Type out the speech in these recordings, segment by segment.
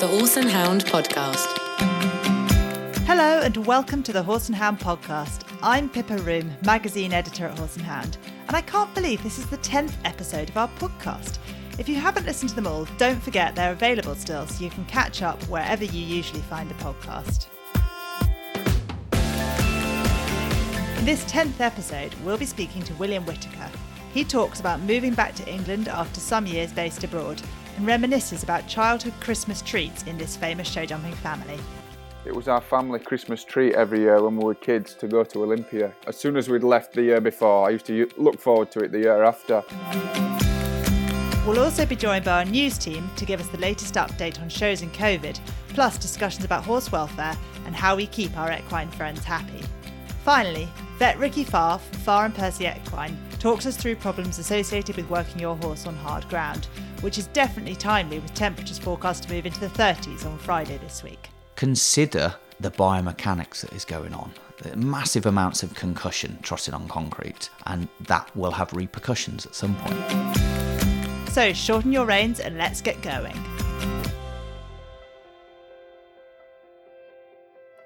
the Horse and Hound podcast. Hello and welcome to the Horse and Hound podcast. I'm Pippa Roome, magazine editor at Horse and Hound, and I can't believe this is the 10th episode of our podcast. If you haven't listened to them all, don't forget they're available still so you can catch up wherever you usually find a podcast. In this 10th episode, we'll be speaking to William Whitaker. He talks about moving back to England after some years based abroad and reminisces about childhood Christmas treats in this famous show jumping family. It was our family Christmas treat every year when we were kids to go to Olympia. As soon as we'd left the year before, I used to look forward to it the year after. We'll also be joined by our news team to give us the latest update on shows and COVID, plus discussions about horse welfare and how we keep our equine friends happy. Finally, vet Ricky Farr from Farr and Percy Equine talks us through problems associated with working your horse on hard ground, which is definitely timely with temperatures forecast to move into the 30s on Friday this week. Consider the biomechanics that is going on. Massive amounts of concussion trotting on concrete, and that will have repercussions at some point. So, shorten your reins and let's get going.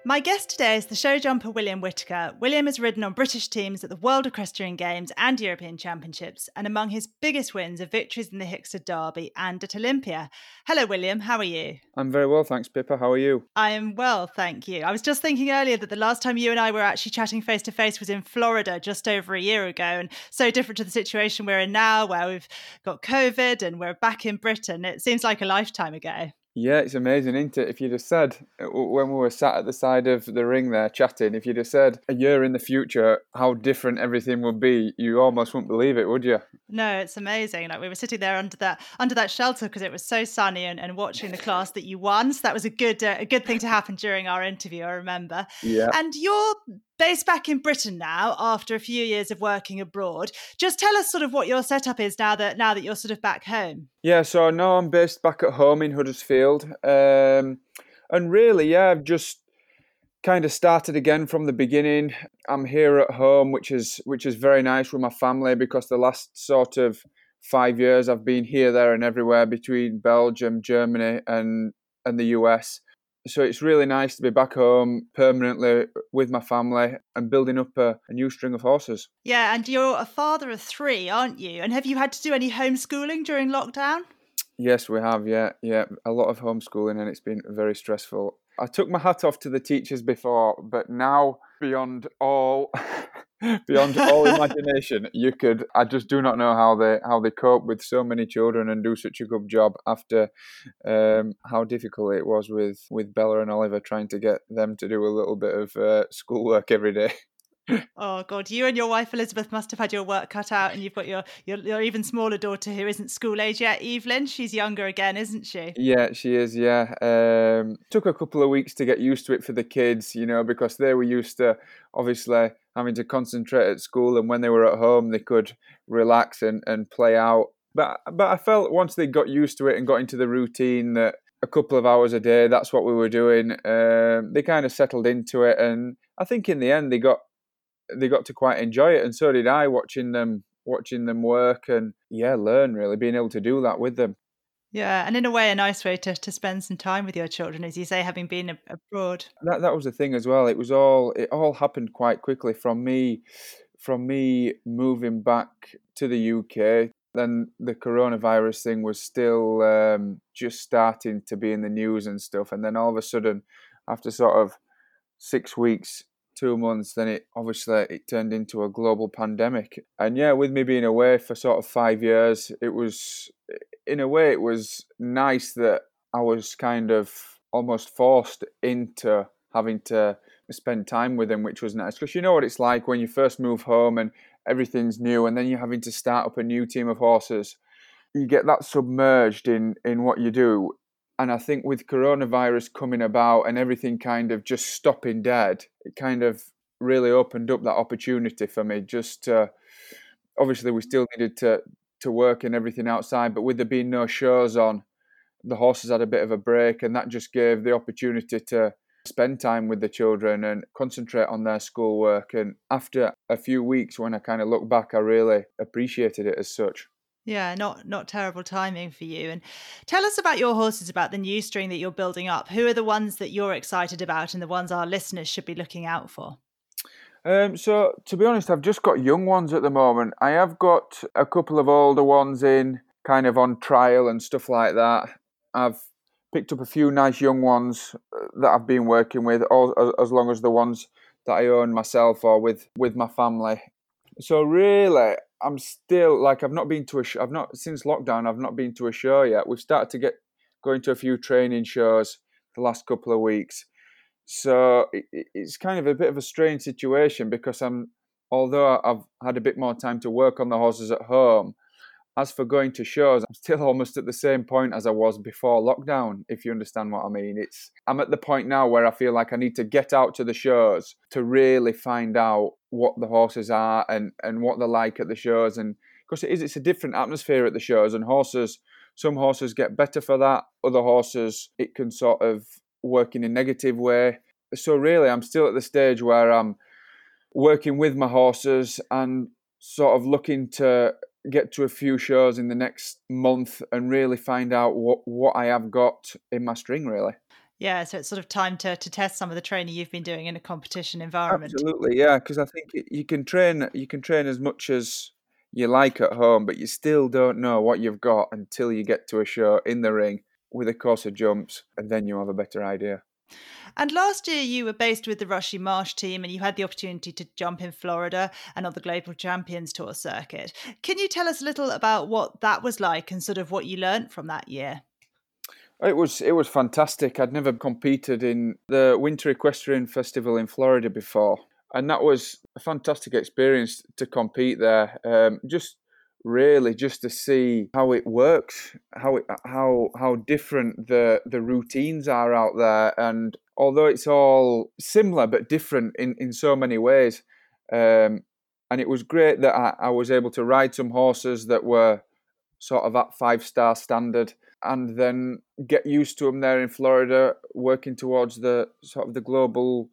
My guest today is the show jumper William Whitaker. William has ridden on British teams at the World Equestrian Games and European Championships, and among his biggest wins are victories in the Hickstead Derby and at Olympia. Hello, William. How are you? I'm very well, thanks, Pippa. How are you? I am well, thank you. I was just thinking earlier that the last time you and I were actually chatting face to face was in Florida just over a year ago, and so different to the situation we're in now, where we've got COVID and we're back in Britain. It seems like a lifetime ago. Yeah, it's amazing, isn't it? If you'd have said uh, when we were sat at the side of the ring there chatting, if you'd have said a year in the future how different everything would be, you almost wouldn't believe it, would you? No, it's amazing. Like we were sitting there under that under that shelter because it was so sunny and, and watching the class that you won. So that was a good uh, a good thing to happen during our interview. I remember. Yeah. And you're based back in Britain now after a few years of working abroad. Just tell us sort of what your setup is now that now that you're sort of back home. Yeah, so now I'm based back at home in Huddersfield, um, and really, yeah, I've just kind of started again from the beginning. I'm here at home, which is which is very nice with my family because the last sort of five years I've been here, there, and everywhere between Belgium, Germany, and and the US so it's really nice to be back home permanently with my family and building up a, a, new string of horses. Yeah, and you're a father of three, aren't you? And have you had to do any homeschooling during lockdown? Yes, we have. Yeah, yeah, a lot of homeschooling, and it's been very stressful. I took my hat off to the teachers before, but now beyond all beyond all imagination, you could I just do not know how they how they cope with so many children and do such a good job after um, how difficult it was with with Bella and Oliver trying to get them to do a little bit of uh, schoolwork every day. oh god you and your wife elizabeth must have had your work cut out and you've got your, your, your even smaller daughter who isn't school age yet evelyn. She's younger again isn't she? Yeah she is yeah. Um, took a couple of weeks to get used to it for the kids you know because they were used to obviously having to concentrate at school and when they were at home they could relax and, and play out but but i felt once they got used to it and got into the routine that a couple of hours a day that's what we were doing um, they kind of settled into it and i think in the end they got they got to quite enjoy it, and so did I watching them watching them work and yeah, learn really being able to do that with them. Yeah, and in a way, a nice way to, to spend some time with your children, as you say, having been abroad. That that was the thing as well. It was all it all happened quite quickly from me, from me moving back to the UK. Then the coronavirus thing was still um, just starting to be in the news and stuff, and then all of a sudden, after sort of six weeks two months, then it obviously it turned into a global pandemic. And yeah, with me being away for sort of five years, it was in a way it was nice that I was kind of almost forced into having to spend time with him, which was nice because you know what it's like when you first move home and everything's new, and then you're having to start up a new team of horses. You get that submerged in in what you do, and I think with coronavirus coming about and everything kind of just stopping dead, it kind of really opened up that opportunity for me. Just to, obviously, we still needed to to work and everything outside, but with there being no shows on, the horses had a bit of a break, and that just gave the opportunity to spend time with the children and concentrate on their schoolwork. And after a few weeks, when I kind of look back, I really appreciated it as such. Yeah, not not terrible timing for you. And tell us about your horses, about the new string that you're building up. Who are the ones that you're excited about, and the ones our listeners should be looking out for? Um, so to be honest, I've just got young ones at the moment. I have got a couple of older ones in, kind of on trial and stuff like that. I've picked up a few nice young ones uh, that I've been working with, all, as, as long as the ones that I own myself or with with my family. So really, I'm still like I've not been to a sh- I've not since lockdown. I've not been to a show yet. We've started to get going to a few training shows the last couple of weeks. So it, it's kind of a bit of a strange situation because I'm although I've had a bit more time to work on the horses at home, as for going to shows, I'm still almost at the same point as I was before lockdown, if you understand what I mean. It's I'm at the point now where I feel like I need to get out to the shows to really find out what the horses are and, and what they're like at the shows and because it is it's a different atmosphere at the shows and horses some horses get better for that, other horses it can sort of work in a negative way. So really I'm still at the stage where I'm working with my horses and sort of looking to get to a few shows in the next month and really find out what, what I have got in my string, really. Yeah, so it's sort of time to, to test some of the training you've been doing in a competition environment. Absolutely, yeah, because I think you can train you can train as much as you like at home, but you still don't know what you've got until you get to a show in the ring with a course of jumps, and then you have a better idea. And last year, you were based with the Rushy Marsh team and you had the opportunity to jump in Florida and on the Global Champions Tour circuit. Can you tell us a little about what that was like and sort of what you learned from that year? It was it was fantastic. I'd never competed in the Winter Equestrian Festival in Florida before, and that was a fantastic experience to compete there. Um, just really just to see how it works, how it how how different the the routines are out there, and although it's all similar but different in, in so many ways. Um, and it was great that I, I, was able to ride some horses that were sort of at five star standard and then get used to them there in Florida, working towards the sort of the global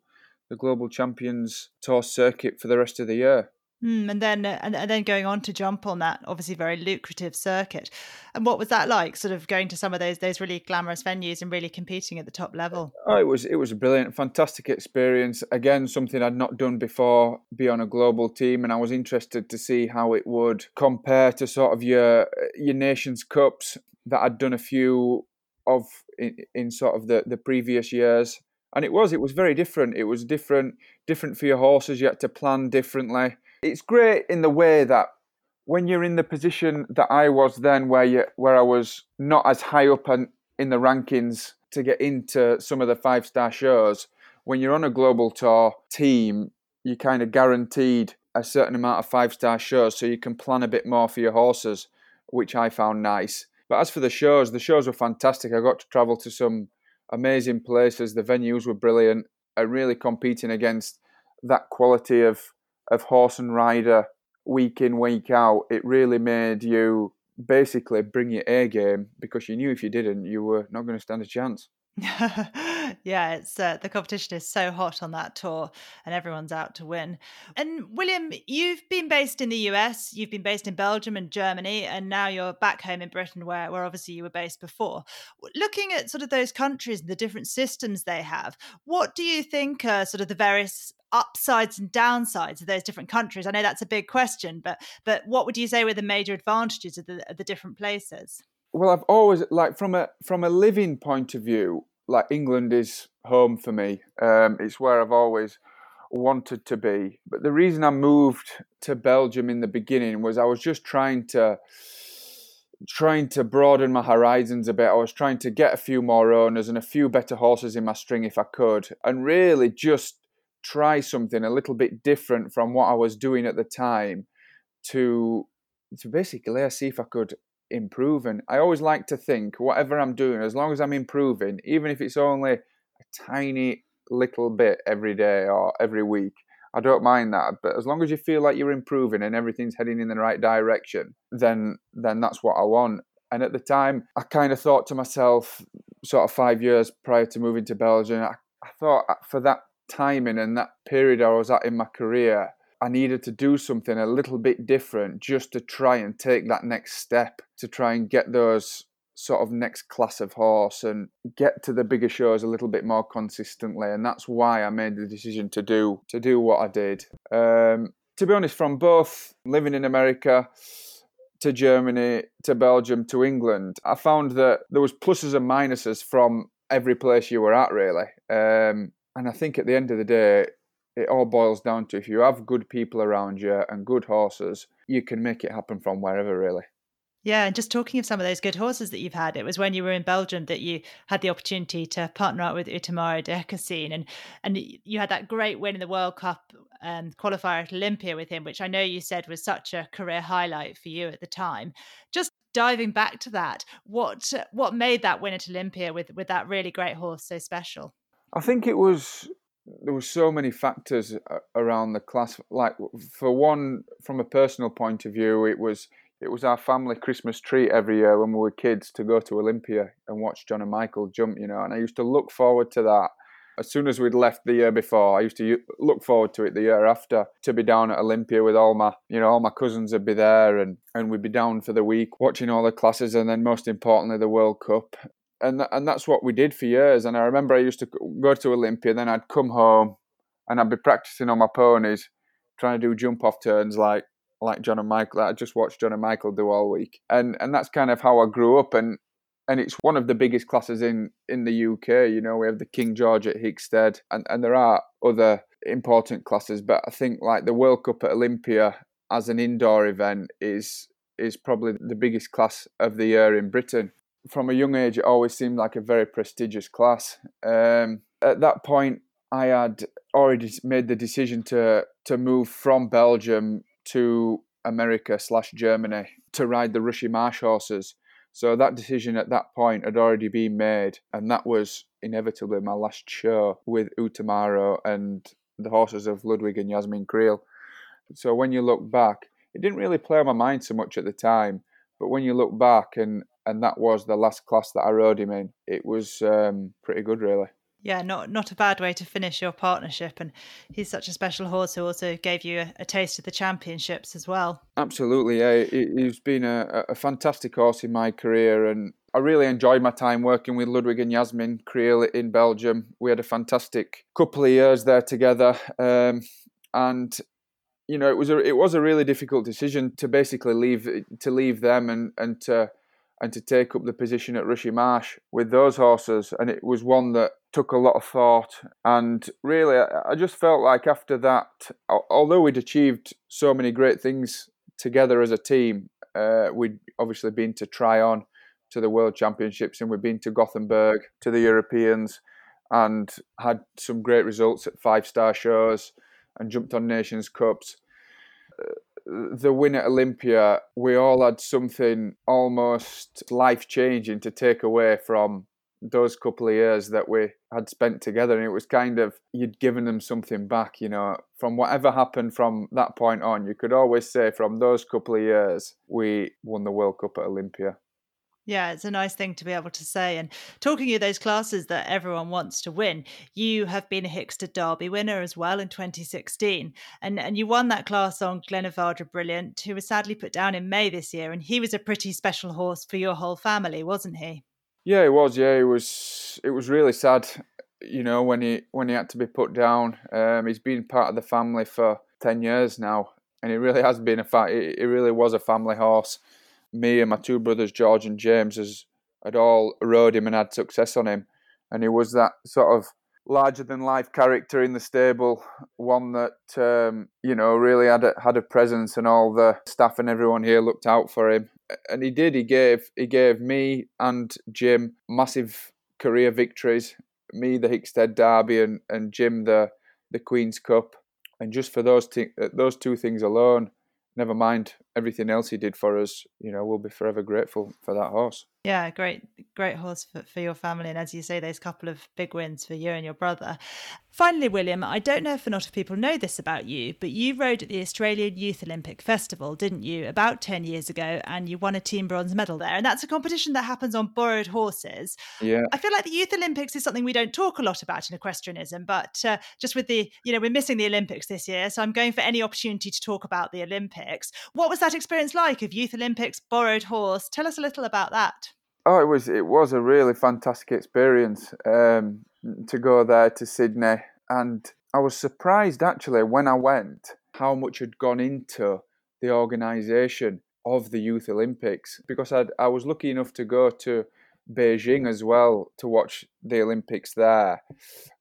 the global champions tour circuit for the rest of the year. Mm, and then and, and then going on to jump on that obviously very lucrative circuit. And what was that like? Sort of going to some of those those really glamorous venues and really competing at the top level. Oh, it was it was a brilliant, fantastic experience. Again, something I'd not done before. Be on a global team, and I was interested to see how it would compare to sort of your your nations cups that I'd done a few of in, in sort of the the previous years and it was it was very different it was different different for your horses you had to plan differently it's great in the way that when you're in the position that I was then, where you where I was not as high up in, in the rankings to get into some of the five star shows, when you're on a global tour team, you kind of guaranteed a certain amount of five star shows, so you can plan a bit more for your horses, which I found nice. But as for the shows, the shows were fantastic. I got to travel to some amazing places. The venues were brilliant. And really competing against that quality of of horse and rider week in week out, it really made you basically bring your A game because you knew if you didn't, you were not going to stand a chance. yeah, it's uh, the competition is so hot on that tour, and everyone's out to win. And William, you've been based in the US, you've been based in Belgium and Germany, and now you're back home in Britain, where where obviously you were based before. Looking at sort of those countries and the different systems they have, what do you think are sort of the various upsides and downsides of those different countries? I know that's a big question, but but what would you say were the major advantages of the, of the different places? Well, I've always like from a from a living point of view, like England is home for me. Um, it's where I've always wanted to be. But the reason I moved to Belgium in the beginning was I was just trying to trying to broaden my horizons a bit. I was trying to get a few more owners and a few better horses in my string if I could, and really just try something a little bit different from what I was doing at the time to to basically see if I could improve. And I always like to think whatever I'm doing, as long as I'm improving, even if it's only a tiny little bit every day or every week, I don't mind that. But as long as you feel like you're improving and everything's heading in the right direction, then then that's what I want. And at the time, I kind of thought to myself, sort of five years prior to moving to Belgium, I, I thought uh, for that timing and that period I was at in my career, I needed to do something a little bit different just to try and take that next step to try and get those sort of next class of horse and get to the bigger shows a little bit more consistently. And that's why I made the decision to do to do what I did. Um, to be honest from both living in America to Germany to Belgium to England I found that there was pluses and minuses from every place you were at really. Um, and I think at the end of the day it all boils down to if you have good people around you and good horses you can make it happen from wherever really yeah, and just talking of some of those good horses that you've had, it was when you were in Belgium that you had the opportunity to partner up with Utamaro d'Ecaussines, and and you had that great win in the World Cup um, qualifier at Olympia with him, which I know you said was such a career highlight for you at the time. Just diving back to that, what what made that win at Olympia with with that really great horse so special? I think it was there were so many factors around the class. Like for one, from a personal point of view, it was it was our family Christmas treat every year when we were kids to go to Olympia and watch John and Michael jump, you know. And I used to look forward to that. As soon as we'd left the year before, I used to look forward to it the year after to be down at Olympia with all my, you know, all my cousins would be there and, and we'd be down for the week watching all the classes and then most importantly the World Cup. And, and that's what we did for years. And I remember I used to go to Olympia, then I'd come home and I'd be practicing on my ponies, trying to do jump off turns like like John and Michael I just watched John and Michael do all week, and and that's kind of how I grew up, and and it's one of the biggest classes in in the UK. You know, we have the King George at Hickstead, and and there are other important classes, but I think like the World Cup at Olympia as an indoor event is is probably the biggest class of the year in Britain. From a young age, it always seemed like a very prestigious class. Um, at that point, I had already made the decision to to move from Belgium to America slash Germany to ride the Rushy Marsh horses. So that decision at that point had already been made, and that was inevitably my last show with Utamaro and the horses of Ludwig and Yasmin Creel. So when you look back, it didn't really play on my mind so much at the time, but when you look back and and that was the last class that I rode him in, it was um, pretty good, really yeah, not not a bad way to finish your partnership. And he's such a special horse who also gave you a, a taste of the championships as well. Absolutely, yeah. He's been a, a, fantastic horse in my career, and I really enjoyed my time working with Ludwig and Yasmin Creel in Belgium. We had a fantastic couple of years there together, um, and you know it was a it was a really difficult decision to basically leave to leave them and and to and to take up the position at Rushy Marsh with those horses. And it was one that took a lot of thought. And really, I just felt like after that, although we'd achieved so many great things together as a team, uh, we'd obviously been to Tryon to the World Championships and we'd been to Gothenburg to the Europeans and had some great results at five star shows and jumped on Nations Cups the win at Olympia, we all had something almost life changing to take away from those couple of years that we had spent together. And it was kind of, you'd given them something back, you know, from whatever happened from that point on. You could always say from those couple of years, we won the World Cup at Olympia. Yeah, it's a nice thing to be able to say. And talking of those classes that everyone wants to win, you have been a Hickstead Derby winner as well in 2016. And and you won that class on Glenavadra Brilliant, who was sadly put down in May this year. And he was a pretty special horse for your whole family, wasn't he? Yeah, it was. Yeah, it was. It was really sad, you know, when he when he had to be put down. Um, he's been part of the family for ten years now, and it really has been a fact. It, it really was a family horse me and my two brothers, George and James, has had all rode him and had success on him. And he was that sort of larger than life character in the stable, one that um, you know really had a, had a presence, and all the staff and everyone here looked out for him. And he did. He gave he gave me and Jim massive career victories. Me the Hickstead Derby and, and Jim the the Queen's Cup. And just for those t- those two things alone, never mind everything else he did for us, you know, we'll be forever grateful for that horse. Yeah, great, great horse for, for your family. And as you say, those couple of big wins for you and your brother. Finally, William, I don't know if a lot of people know this about you, but you rode at the Australian Youth Olympic Festival, didn't you, about 10 years ago, and you won a team bronze medal there. And that's a competition that happens on borrowed horses. Yeah. I feel like the Youth Olympics is something we don't talk a lot about in equestrianism, but uh, just with the, you know, we're missing the Olympics this year. So I'm going for any opportunity to talk about the Olympics. What was that experience like of Youth Olympics, borrowed horse? Tell us a little about that. Oh, it was it was a really fantastic experience um, to go there to Sydney, and I was surprised actually when I went how much had gone into the organisation of the Youth Olympics. Because I I was lucky enough to go to Beijing as well to watch the Olympics there,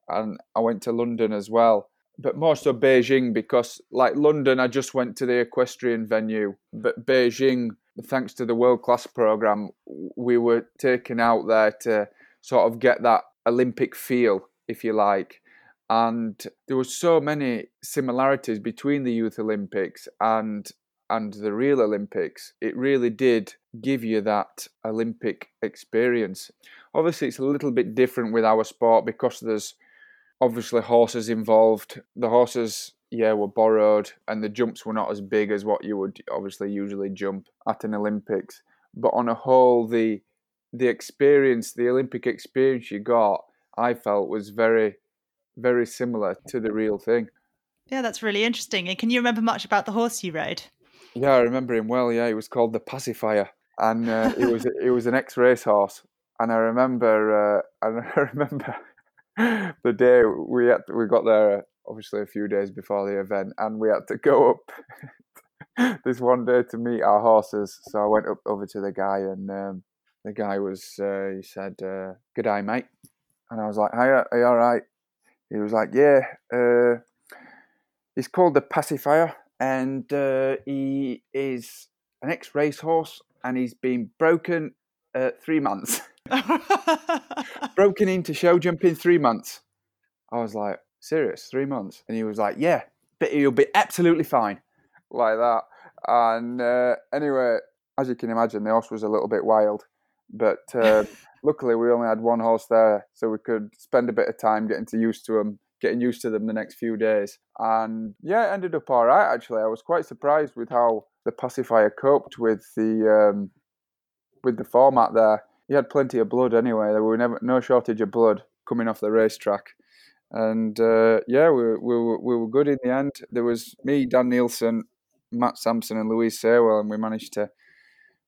and I went to London as well. But more so Beijing because, like London, I just went to the equestrian venue, but Beijing thanks to the world class program, we were taken out there to sort of get that Olympic feel, if you like. And there were so many similarities between the Youth Olympics and and the real Olympics. It really did give you that Olympic experience. Obviously, it's a little bit different with our sport because there's obviously horses involved. The horses yeah, were borrowed, and the jumps were not as big as what you would obviously usually jump at an Olympics. But on a whole, the the experience, the Olympic experience you got, I felt was very, very similar to the real thing. Yeah, that's really interesting. And can you remember much about the horse you rode? Yeah, I remember him well. Yeah, he was called the Pacifier, and uh, it was it was an ex racehorse. And I remember, uh, and I remember the day we had, we got there obviously a few days before the event, and we had to go up this one day to meet our horses. So I went up over to the guy, and um, the guy was uh, he said, uh, "Good day, mate," and I was like, "Hi, are you all right?" He was like, "Yeah." Uh, he's called the Pacifier, and uh, he is an ex racehorse, and he's been broken uh, three months. broken into show jumping three months. I was like, serious, three months? And he was like, yeah, but he'll be absolutely fine, like that. And uh, anyway, as you can imagine, the horse was a little bit wild, but uh, luckily we only had one horse there, so we could spend a bit of time getting to used to him, getting used to them the next few days. And yeah, it ended up all right. Actually, I was quite surprised with how the pacifier coped with the um, with the format there. He had plenty of blood anyway. There were never no shortage of blood coming off the racetrack and uh, yeah, we, we, we were good in the end. There was me, Dan Nielsen, Matt Sampson, and Louise Saywell, and we managed to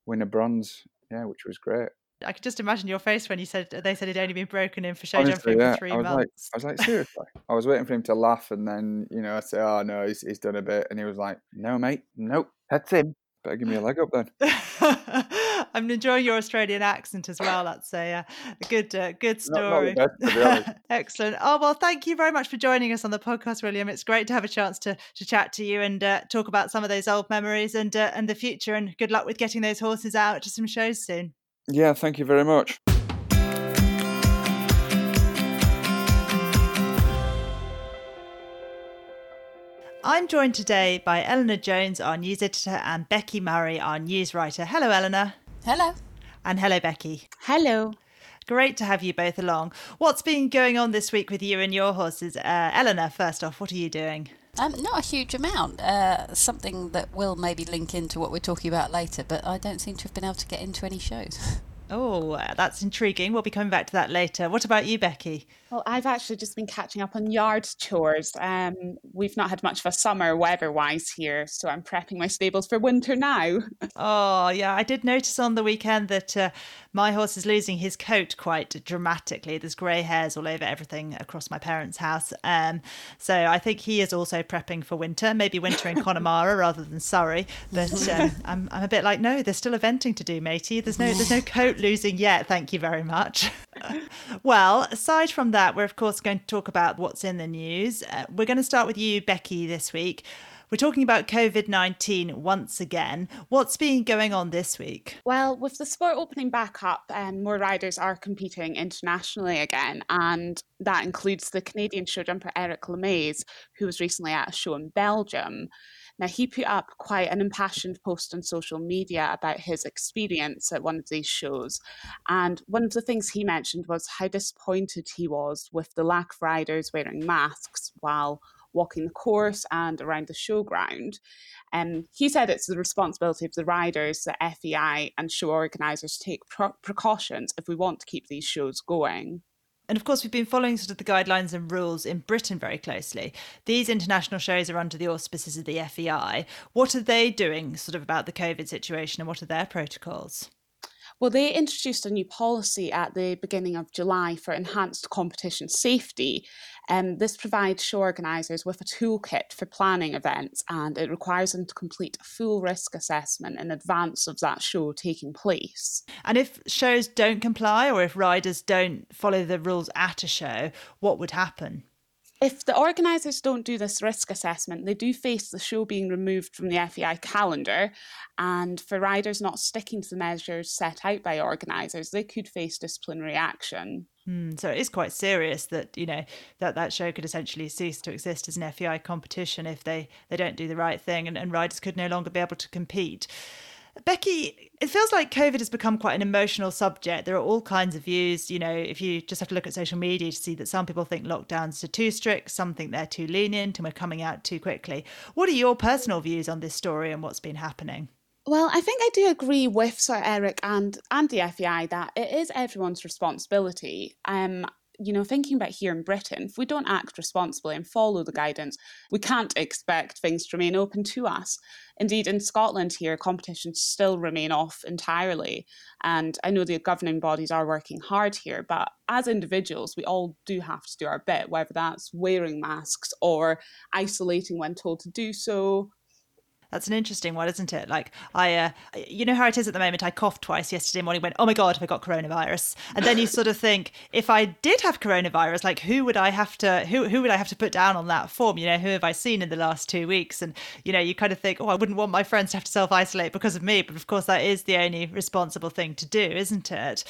win a bronze. Yeah, which was great. I could just imagine your face when you said they said he'd only been broken in for show Honestly, jumping yeah. for three I was months. Like, I was like, seriously. I was waiting for him to laugh, and then you know I say, "Oh no, he's, he's done a bit," and he was like, "No, mate, nope, that's him." Better give me a leg up then. I'm enjoying your Australian accent as well. That's a, a good, uh, good story. Not, not Excellent. Oh well, thank you very much for joining us on the podcast, William. It's great to have a chance to to chat to you and uh, talk about some of those old memories and uh, and the future. And good luck with getting those horses out to some shows soon. Yeah, thank you very much. I'm joined today by Eleanor Jones, our news editor, and Becky Murray, our news writer. Hello, Eleanor. Hello. And hello, Becky. Hello. Great to have you both along. What's been going on this week with you and your horses? Uh, Eleanor, first off, what are you doing? Um, not a huge amount. Uh, something that will maybe link into what we're talking about later, but I don't seem to have been able to get into any shows. Oh, uh, that's intriguing. We'll be coming back to that later. What about you, Becky? Well, I've actually just been catching up on yard chores. Um, we've not had much of a summer weather-wise here, so I'm prepping my stables for winter now. oh, yeah. I did notice on the weekend that uh, my horse is losing his coat quite dramatically. There's grey hairs all over everything across my parents' house. Um, so I think he is also prepping for winter, maybe winter in Connemara rather than Surrey. But um, I'm, I'm a bit like, no, there's still eventing to do, matey. There's no, there's no coat losing yet. Thank you very much. well, aside from that, we're of course going to talk about what's in the news. Uh, we're going to start with you, Becky, this week. We're talking about COVID 19 once again. What's been going on this week? Well, with the sport opening back up, um, more riders are competing internationally again, and that includes the Canadian show jumper Eric Lamaze, who was recently at a show in Belgium. Now, he put up quite an impassioned post on social media about his experience at one of these shows. And one of the things he mentioned was how disappointed he was with the lack of riders wearing masks while walking the course and around the showground. Um, he said it's the responsibility of the riders, the FEI, and show organisers to take pro- precautions if we want to keep these shows going. And of course, we've been following sort of the guidelines and rules in Britain very closely. These international shows are under the auspices of the FEI. What are they doing sort of about the COVID situation and what are their protocols? Well, they introduced a new policy at the beginning of July for enhanced competition safety. Um, this provides show organisers with a toolkit for planning events and it requires them to complete a full risk assessment in advance of that show taking place. And if shows don't comply or if riders don't follow the rules at a show, what would happen? If the organisers don't do this risk assessment, they do face the show being removed from the FEI calendar. And for riders not sticking to the measures set out by organisers, they could face disciplinary action. Mm, so it is quite serious that you know that that show could essentially cease to exist as an FEI competition if they they don't do the right thing, and, and riders could no longer be able to compete. Becky, it feels like COVID has become quite an emotional subject. There are all kinds of views. You know, if you just have to look at social media to see that some people think lockdowns are too strict, some think they're too lenient, and we're coming out too quickly. What are your personal views on this story and what's been happening? Well, I think I do agree with Sir Eric and and the FEI that it is everyone's responsibility. Um, you know, thinking about here in Britain, if we don't act responsibly and follow the guidance, we can't expect things to remain open to us. Indeed, in Scotland here, competitions still remain off entirely. And I know the governing bodies are working hard here, but as individuals, we all do have to do our bit, whether that's wearing masks or isolating when told to do so, that's an interesting one, isn't it? Like I, uh, you know how it is at the moment. I coughed twice yesterday morning. Went, oh my god, have I got coronavirus? And then you sort of think, if I did have coronavirus, like who would I have to, who who would I have to put down on that form? You know, who have I seen in the last two weeks? And you know, you kind of think, oh, I wouldn't want my friends to have to self isolate because of me. But of course, that is the only responsible thing to do, isn't it?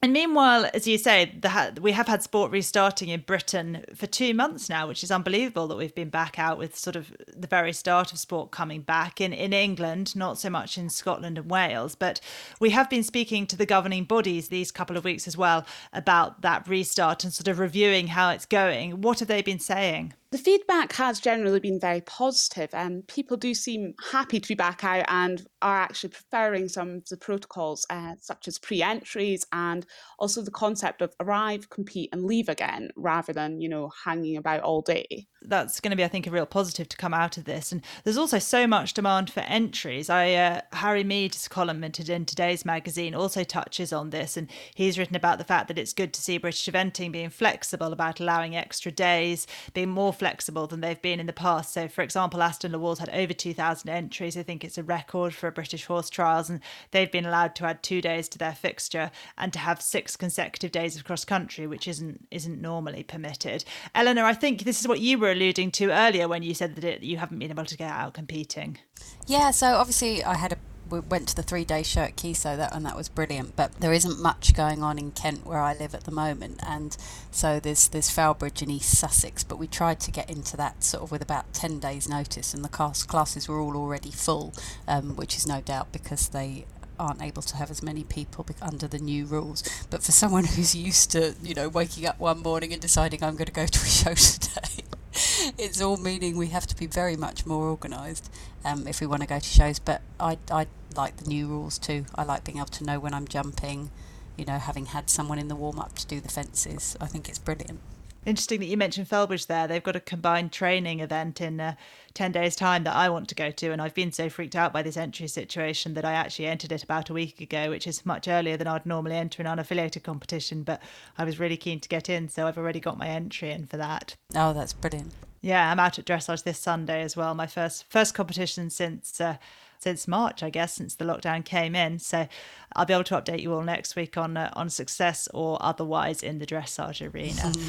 And meanwhile, as you say, we have had sport restarting in Britain for two months now, which is unbelievable that we've been back out with sort of the very start of sport coming back in, in England, not so much in Scotland and Wales. But we have been speaking to the governing bodies these couple of weeks as well about that restart and sort of reviewing how it's going. What have they been saying? The feedback has generally been very positive, and people do seem happy to be back out and are actually preferring some of the protocols, uh, such as pre entries and also the concept of arrive, compete, and leave again rather than, you know, hanging about all day that's going to be, I think, a real positive to come out of this. And there's also so much demand for entries. I uh, Harry Meade's column in today's magazine also touches on this, and he's written about the fact that it's good to see British eventing being flexible about allowing extra days, being more flexible than they've been in the past. So, for example, Aston-le-Walls had over 2,000 entries. I think it's a record for a British horse trials, and they've been allowed to add two days to their fixture and to have six consecutive days of cross country, which isn't isn't normally permitted. Eleanor, I think this is what you were were alluding to earlier when you said that it, you haven't been able to get out competing. Yeah, so obviously I had a we went to the three day show at Keysoe that and that was brilliant. But there isn't much going on in Kent where I live at the moment, and so there's there's Felbridge in East Sussex. But we tried to get into that sort of with about ten days' notice, and the class classes were all already full, um, which is no doubt because they aren't able to have as many people under the new rules. But for someone who's used to, you know, waking up one morning and deciding I'm going to go to a show today, it's all meaning we have to be very much more organised um, if we want to go to shows. But I, I like the new rules too. I like being able to know when I'm jumping, you know, having had someone in the warm up to do the fences. I think it's brilliant. Interesting that you mentioned Felbridge there. They've got a combined training event in uh, 10 days' time that I want to go to. And I've been so freaked out by this entry situation that I actually entered it about a week ago, which is much earlier than I'd normally enter an unaffiliated competition. But I was really keen to get in. So I've already got my entry in for that. Oh, that's brilliant. Yeah, I'm out at dressage this Sunday as well. My first first competition since uh, since March, I guess, since the lockdown came in. So I'll be able to update you all next week on uh, on success or otherwise in the dressage arena.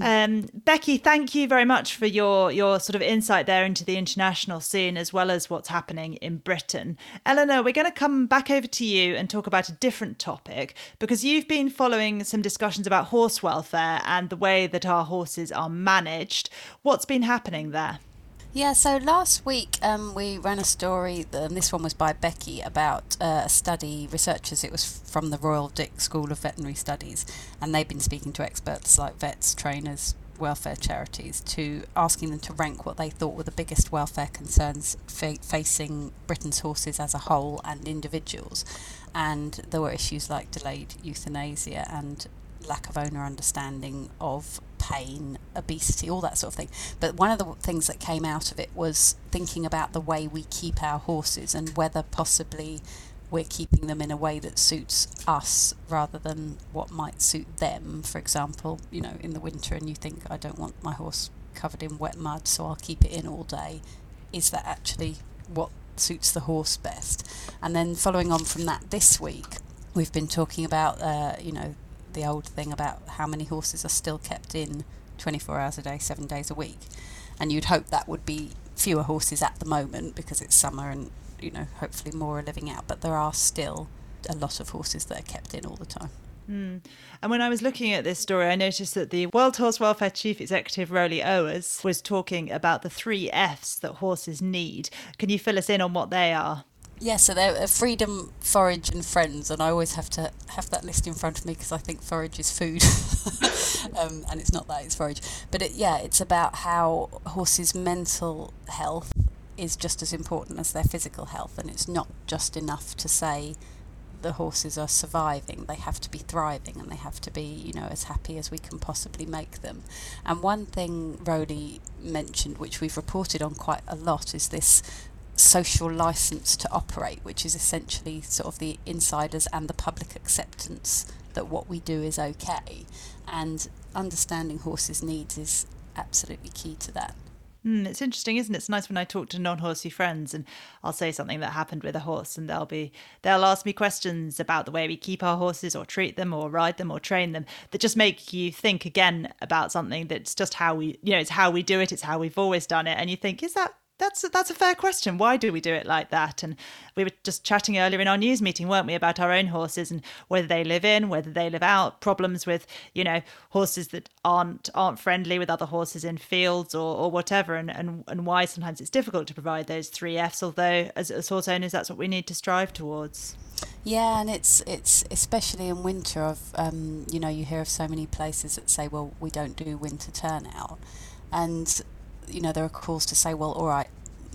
Um, Becky, thank you very much for your your sort of insight there into the international scene as well as what's happening in Britain. Eleanor, we're going to come back over to you and talk about a different topic because you've been following some discussions about horse welfare and the way that our horses are managed. What's been happening there? Yeah, so last week um, we ran a story, and this one was by Becky, about uh, a study, researchers, it was from the Royal Dick School of Veterinary Studies, and they've been speaking to experts like vets, trainers, welfare charities, to asking them to rank what they thought were the biggest welfare concerns fa- facing Britain's horses as a whole and individuals. And there were issues like delayed euthanasia and lack of owner understanding of pain, obesity, all that sort of thing. But one of the things that came out of it was thinking about the way we keep our horses and whether possibly we're keeping them in a way that suits us rather than what might suit them. For example, you know, in the winter and you think, I don't want my horse covered in wet mud, so I'll keep it in all day. Is that actually what suits the horse best? And then following on from that, this week, we've been talking about, uh, you know, the old thing about how many horses are still kept in 24 hours a day, seven days a week. And you'd hope that would be fewer horses at the moment because it's summer and, you know, hopefully more are living out. But there are still a lot of horses that are kept in all the time. Mm. And when I was looking at this story, I noticed that the World Horse Welfare Chief Executive Roly Owers was talking about the three F's that horses need. Can you fill us in on what they are? Yeah, so they're uh, freedom, forage, and friends, and I always have to have that list in front of me because I think forage is food, um, and it's not that; it's forage. But it, yeah, it's about how horses' mental health is just as important as their physical health, and it's not just enough to say the horses are surviving; they have to be thriving, and they have to be, you know, as happy as we can possibly make them. And one thing Roly mentioned, which we've reported on quite a lot, is this social license to operate, which is essentially sort of the insiders and the public acceptance that what we do is okay. And understanding horses' needs is absolutely key to that. Mm, it's interesting, isn't it? It's nice when I talk to non-horsey friends and I'll say something that happened with a horse and they'll be they'll ask me questions about the way we keep our horses or treat them or ride them or train them that just make you think again about something that's just how we you know, it's how we do it, it's how we've always done it. And you think, is that that's a, that's a fair question. Why do we do it like that? And we were just chatting earlier in our news meeting, weren't we, about our own horses and whether they live in, whether they live out, problems with you know horses that aren't aren't friendly with other horses in fields or, or whatever, and, and and why sometimes it's difficult to provide those three Fs. Although as, as horse owners, that's what we need to strive towards. Yeah, and it's it's especially in winter. Of um, you know, you hear of so many places that say, well, we don't do winter turnout, and you know, there are calls to say, well, all right,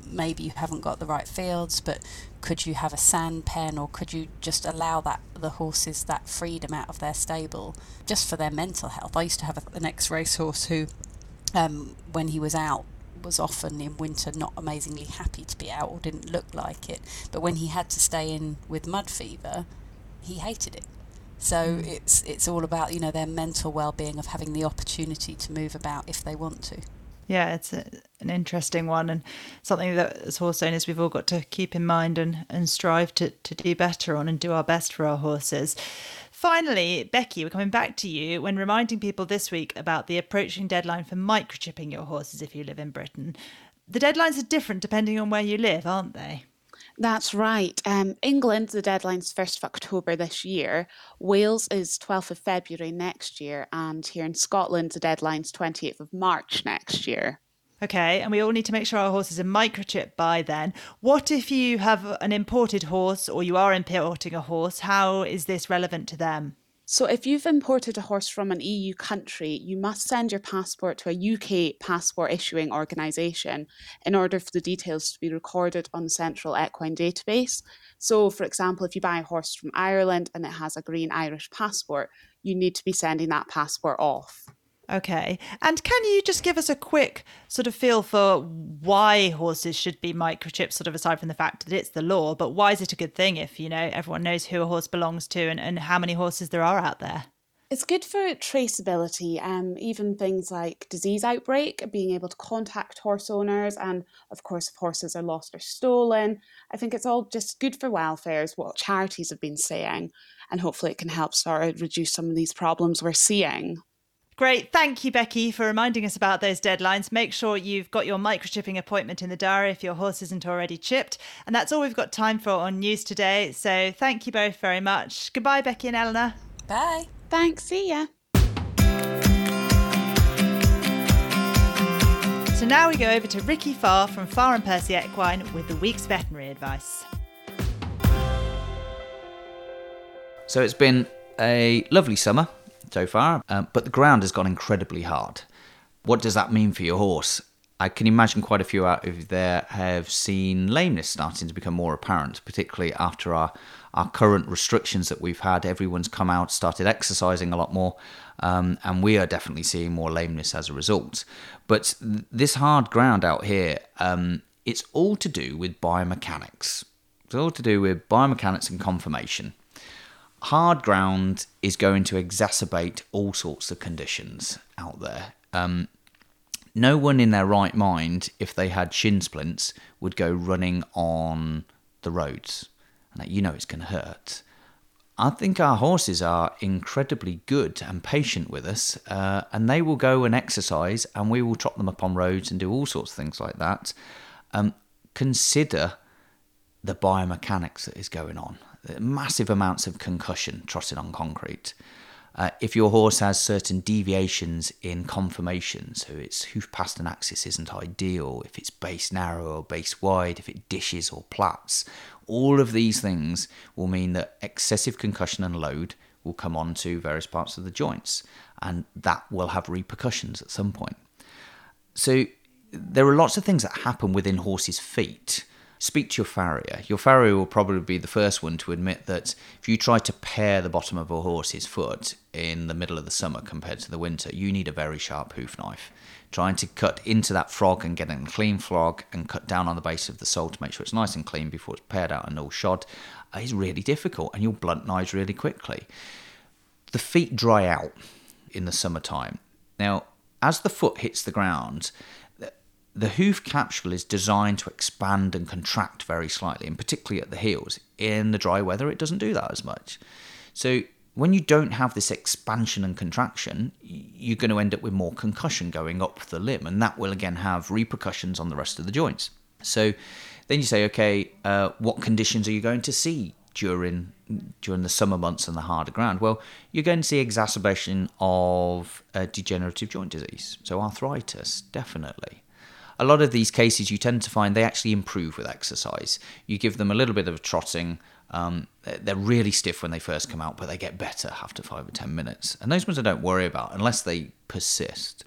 maybe you haven't got the right fields, but could you have a sand pen or could you just allow that the horses that freedom out of their stable just for their mental health? I used to have a, an ex racehorse who, um, when he was out, was often in winter not amazingly happy to be out or didn't look like it, but when he had to stay in with mud fever, he hated it. So mm. it's it's all about you know their mental well-being of having the opportunity to move about if they want to yeah, it's a, an interesting one and something that as horse owners we've all got to keep in mind and, and strive to, to do better on and do our best for our horses. Finally, Becky, we're coming back to you when reminding people this week about the approaching deadline for microchipping your horses if you live in Britain. The deadlines are different depending on where you live, aren't they? That's right. Um, England, the deadline's 1st of October this year. Wales is 12th of February next year. And here in Scotland, the deadline's 28th of March next year. Okay, and we all need to make sure our horses are microchipped by then. What if you have an imported horse or you are importing a horse? How is this relevant to them? So, if you've imported a horse from an EU country, you must send your passport to a UK passport issuing organisation in order for the details to be recorded on the central equine database. So, for example, if you buy a horse from Ireland and it has a green Irish passport, you need to be sending that passport off. Okay. And can you just give us a quick sort of feel for why horses should be microchipped, sort of aside from the fact that it's the law, but why is it a good thing if, you know, everyone knows who a horse belongs to and, and how many horses there are out there? It's good for traceability, um, even things like disease outbreak, being able to contact horse owners, and of course, if horses are lost or stolen. I think it's all just good for welfare, is what charities have been saying, and hopefully it can help sort of reduce some of these problems we're seeing. Great. Thank you, Becky, for reminding us about those deadlines. Make sure you've got your microchipping appointment in the diary if your horse isn't already chipped. And that's all we've got time for on news today. So thank you both very much. Goodbye, Becky and Eleanor. Bye. Thanks. See ya. So now we go over to Ricky Farr from Farr and Percy Equine with the week's veterinary advice. So it's been a lovely summer so far, um, but the ground has gone incredibly hard. What does that mean for your horse? I can imagine quite a few out of there have seen lameness starting to become more apparent, particularly after our, our current restrictions that we've had. Everyone's come out, started exercising a lot more, um, and we are definitely seeing more lameness as a result. But th- this hard ground out here, um, it's all to do with biomechanics. It's all to do with biomechanics and conformation. Hard ground is going to exacerbate all sorts of conditions out there. Um, no one in their right mind, if they had shin splints, would go running on the roads. And you know it's going to hurt. I think our horses are incredibly good and patient with us, uh, and they will go and exercise, and we will trot them up on roads and do all sorts of things like that. Um, consider the biomechanics that is going on. Massive amounts of concussion trotting on concrete. Uh, if your horse has certain deviations in conformation, so its hoof pastern axis isn't ideal, if it's base narrow or base wide, if it dishes or plaits, all of these things will mean that excessive concussion and load will come onto various parts of the joints, and that will have repercussions at some point. So there are lots of things that happen within horses' feet speak to your farrier. Your farrier will probably be the first one to admit that if you try to pare the bottom of a horse's foot in the middle of the summer compared to the winter, you need a very sharp hoof knife. Trying to cut into that frog and get a clean frog and cut down on the base of the sole to make sure it's nice and clean before it's pared out and all shod is really difficult and you'll blunt knives really quickly. The feet dry out in the summertime. Now, as the foot hits the ground, the hoof capsule is designed to expand and contract very slightly, and particularly at the heels. In the dry weather, it doesn't do that as much. So, when you don't have this expansion and contraction, you're going to end up with more concussion going up the limb, and that will again have repercussions on the rest of the joints. So, then you say, okay, uh, what conditions are you going to see during during the summer months and the harder ground? Well, you're going to see exacerbation of uh, degenerative joint disease, so arthritis, definitely a lot of these cases you tend to find they actually improve with exercise. You give them a little bit of trotting. Um, they're really stiff when they first come out, but they get better after five or ten minutes. And those ones I don't worry about unless they persist.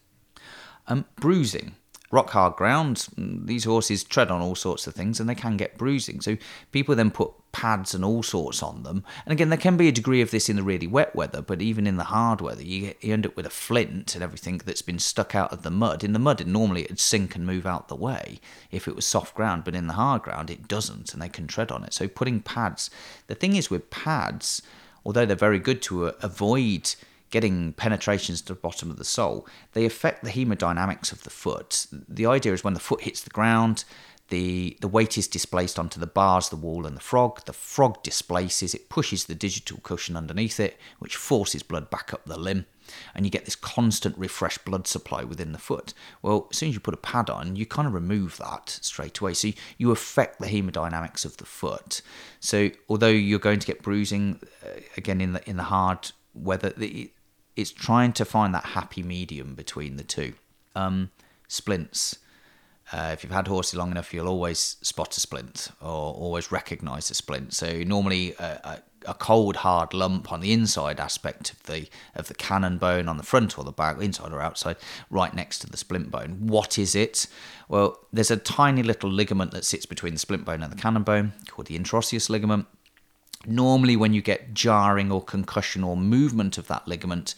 Um, bruising rock hard ground. These horses tread on all sorts of things and they can get bruising. So people then put pads and all sorts on them. And again, there can be a degree of this in the really wet weather, but even in the hard weather, you, you end up with a flint and everything that's been stuck out of the mud. In the mud, it, normally it'd sink and move out the way if it was soft ground, but in the hard ground, it doesn't and they can tread on it. So putting pads, the thing is with pads, although they're very good to uh, avoid getting penetrations to the bottom of the sole, they affect the hemodynamics of the foot. The idea is when the foot hits the ground, the, the weight is displaced onto the bars, the wall, and the frog. The frog displaces, it pushes the digital cushion underneath it, which forces blood back up the limb. And you get this constant refreshed blood supply within the foot. Well, as soon as you put a pad on, you kind of remove that straight away. So you affect the hemodynamics of the foot. So although you're going to get bruising uh, again in the in the hard weather, the, it's trying to find that happy medium between the two. Um, splints. Uh, if you've had horses long enough, you'll always spot a splint or always recognise a splint. So normally a, a, a, cold, hard lump on the inside aspect of the of the cannon bone on the front or the back, inside or outside, right next to the splint bone. What is it? Well, there's a tiny little ligament that sits between the splint bone and the cannon bone called the interosseous ligament. Normally, when you get jarring or concussion or movement of that ligament,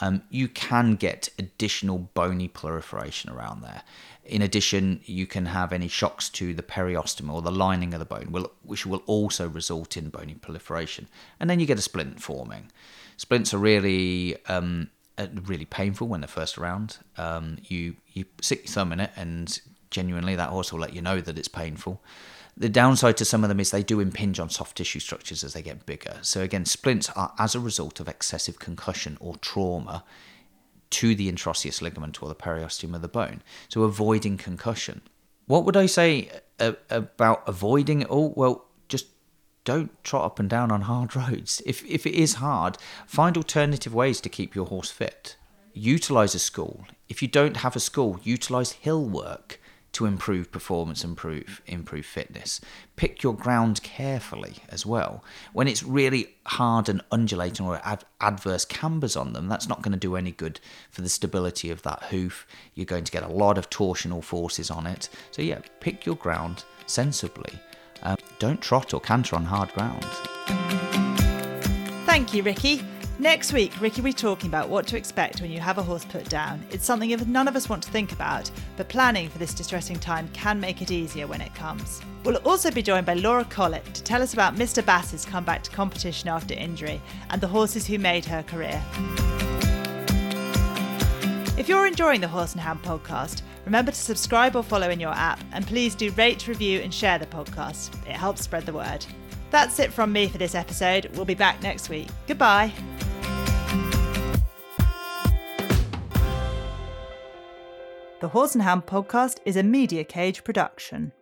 um, you can get additional bony proliferation around there. In addition, you can have any shocks to the periosteum or the lining of the bone, which will also result in bony proliferation. And then you get a splint forming. Splints are really um, uh, really painful when they're first around. Um, you you stick your thumb in it, and genuinely that horse will let you know that it's painful. The downside to some of them is they do impinge on soft tissue structures as they get bigger. So, again, splints are as a result of excessive concussion or trauma to the interosseous ligament or the periosteum of the bone. So, avoiding concussion. What would I say uh, about avoiding it all? Well, just don't trot up and down on hard roads. If, if it is hard, find alternative ways to keep your horse fit. utilize a school. If you don't have a school, utilize hill work to improve performance, improve improve fitness. Pick your ground carefully as well. When it's really hard and undulating or ad- adverse cambers on them, that's not going to do any good for the stability of that hoof. You're going to get a lot of torsional forces on it. So yeah, pick your ground sensibly. Um, don't trot or canter on hard ground. Thank you, Ricky. Next week, Ricky will be talking about what to expect when you have a horse put down. It's something none of us want to think about, but planning for this distressing time can make it easier when it comes. We'll also be joined by Laura Collett to tell us about Mr. Bass's comeback to competition after injury and the horses who made her career. If you're enjoying the Horse and Hound podcast, remember to subscribe or follow in your app, and please do rate, review, and share the podcast. It helps spread the word. That's it from me for this episode. We'll be back next week. Goodbye. The Horse and Hound podcast is a Media Cage production.